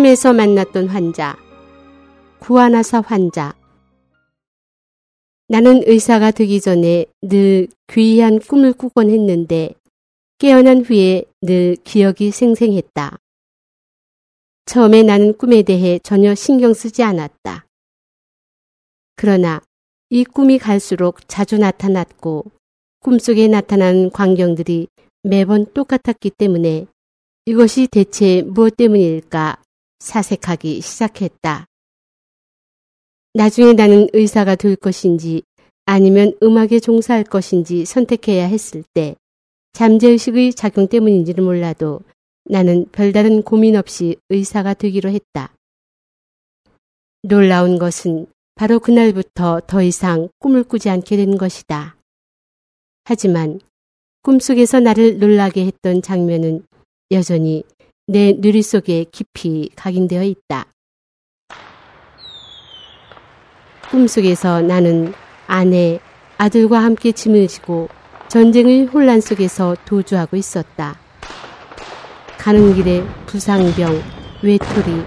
꿈에서 만났던 환자, 구하나사 환자. 나는 의사가 되기 전에 늘 귀한 꿈을 꾸곤 했는데 깨어난 후에 늘 기억이 생생했다. 처음에 나는 꿈에 대해 전혀 신경 쓰지 않았다. 그러나 이 꿈이 갈수록 자주 나타났고 꿈속에 나타난 광경들이 매번 똑같았기 때문에 이것이 대체 무엇 때문일까 사색하기 시작했다. 나중에 나는 의사가 될 것인지 아니면 음악에 종사할 것인지 선택해야 했을 때 잠재의식의 작용 때문인지는 몰라도 나는 별다른 고민 없이 의사가 되기로 했다. 놀라운 것은 바로 그날부터 더 이상 꿈을 꾸지 않게 된 것이다. 하지만 꿈속에서 나를 놀라게 했던 장면은 여전히 내 누리 속에 깊이 각인되어 있다. 꿈속에서 나는 아내, 아들과 함께 짐을 지고 전쟁의 혼란 속에서 도주하고 있었다. 가는 길에 부상병, 외톨이,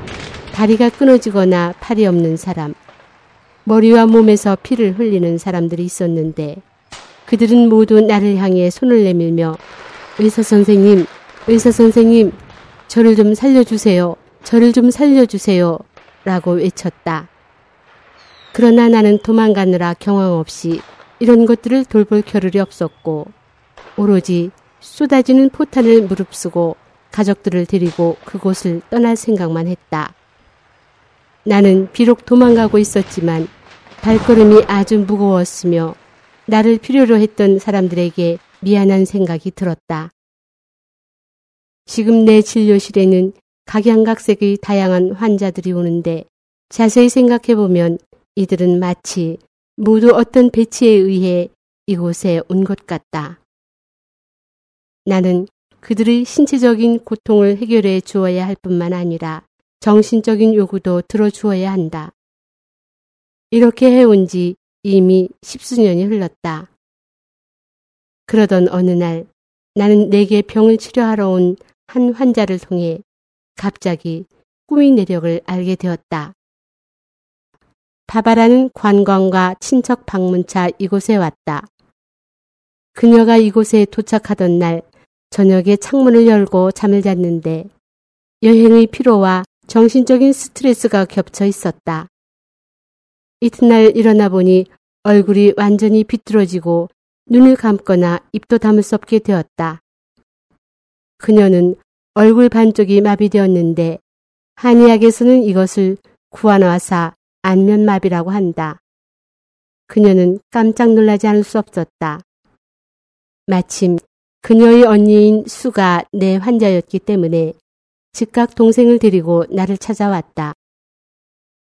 다리가 끊어지거나 팔이 없는 사람, 머리와 몸에서 피를 흘리는 사람들이 있었는데 그들은 모두 나를 향해 손을 내밀며 의사 선생님, 의사 선생님, 저를 좀 살려주세요. 저를 좀 살려주세요. 라고 외쳤다. 그러나 나는 도망가느라 경황 없이 이런 것들을 돌볼 겨를이 없었고 오로지 쏟아지는 포탄을 무릅쓰고 가족들을 데리고 그곳을 떠날 생각만 했다. 나는 비록 도망가고 있었지만 발걸음이 아주 무거웠으며 나를 필요로 했던 사람들에게 미안한 생각이 들었다. 지금 내 진료실에는 각양각색의 다양한 환자들이 오는데 자세히 생각해 보면 이들은 마치 모두 어떤 배치에 의해 이곳에 온 것 같다. 나는 그들의 신체적인 고통을 해결해 주어야 할 뿐만 아니라 정신적인 요구도 들어주어야 한다. 이렇게 해온 지 이미 십수년이 흘렀다. 그러던 어느 날 나는 내게 병을 치료하러 온 한 환자를 통해 갑자기 꿈의 내력을 알게 되었다. 바바라는 관광과 친척 방문차 이곳에 왔다. 그녀가 이곳에 도착하던 날 저녁에 창문을 열고 잠을 잤는데 여행의 피로와 정신적인 스트레스가 겹쳐 있었다. 이튿날 일어나 보니 얼굴이 완전히 비뚤어지고 눈을 감거나 입도 담을 수 없게 되었다. 그녀는 얼굴 반쪽이 마비되었는데 한의학에서는 이것을 구안화사 안면마비라고 한다. 그녀는 깜짝 놀라지 않을 수 없었다. 마침 그녀의 언니인 수가 내 환자였기 때문에 즉각 동생을 데리고 나를 찾아왔다.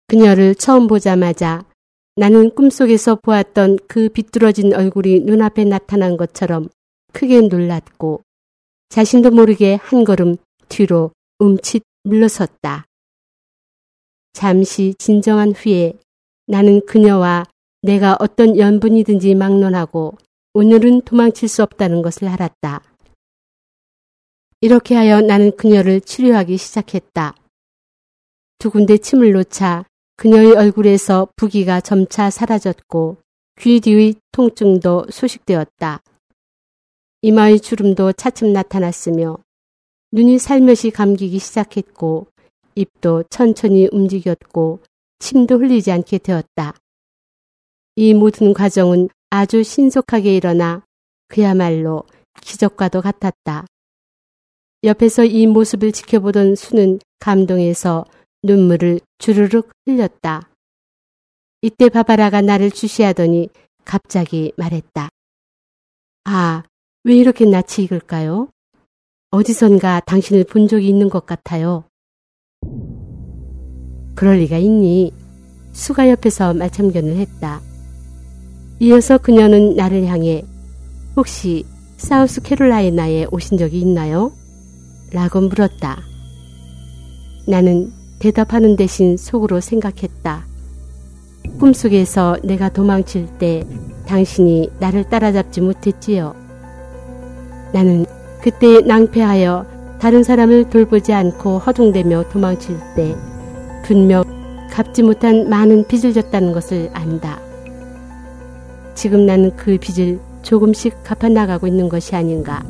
그녀를 처음 보자마자 나는 꿈속에서 보았던 그 비뚤어진 얼굴이 눈앞에 나타난 것처럼 크게 놀랐고 자신도 모르게 한 걸음 뒤로 움칫 물러섰다. 잠시 진정한 후에 나는 그녀와 내가 어떤 연분이든지 막론하고 오늘은 도망칠 수 없다는 것을 알았다. 이렇게 하여 나는 그녀를 치료하기 시작했다. 두 군데 침을 놓자 그녀의 얼굴에서 부기가 점차 사라졌고 귀 뒤의 통증도 소식되었다. 이마의 주름도 차츰 나타났으며 눈이 살며시 감기기 시작했고 입도 천천히 움직였고 침도 흘리지 않게 되었다. 이 모든 과정은 아주 신속하게 일어나 그야말로 기적과도 같았다. 옆에서 이 모습을 지켜보던 수는 감동해서 눈물을 주르륵 흘렸다. 이때 바바라가 나를 주시하더니 갑자기 말했다. 아, 왜 이렇게 낯이 익을까요? 어디선가 당신을 본 적이 있는 것 같아요. 그럴 리가 있니? 수가 옆에서 말참견을 했다. 이어서 그녀는 나를 향해 혹시 사우스 캐롤라이나에 오신 적이 있나요? 라고 물었다. 나는 대답하는 대신 속으로 생각했다. 꿈속에서 내가 도망칠 때 당신이 나를 따라잡지 못했지요. 나는 그때 낭패하여 다른 사람을 돌보지 않고 허둥대며 도망칠 때 분명 갚지 못한 많은 빚을 졌다는 것을 안다. 지금 나는 그 빚을 조금씩 갚아 나가고 있는 것이 아닌가.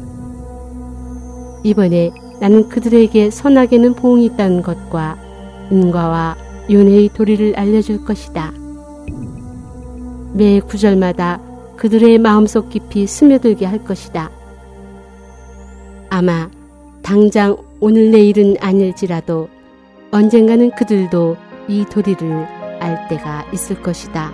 이번에 나는 그들에게 선악에는 보응이 있다는 것과 인과와 윤회의 도리를 알려줄 것이다. 매 구절마다 그들의 마음속 깊이 스며들게 할 것이다. 아마 당장 오늘 내일은 아닐지라도 언젠가는 그들도 이 도리를 알 때가 있을 것이다.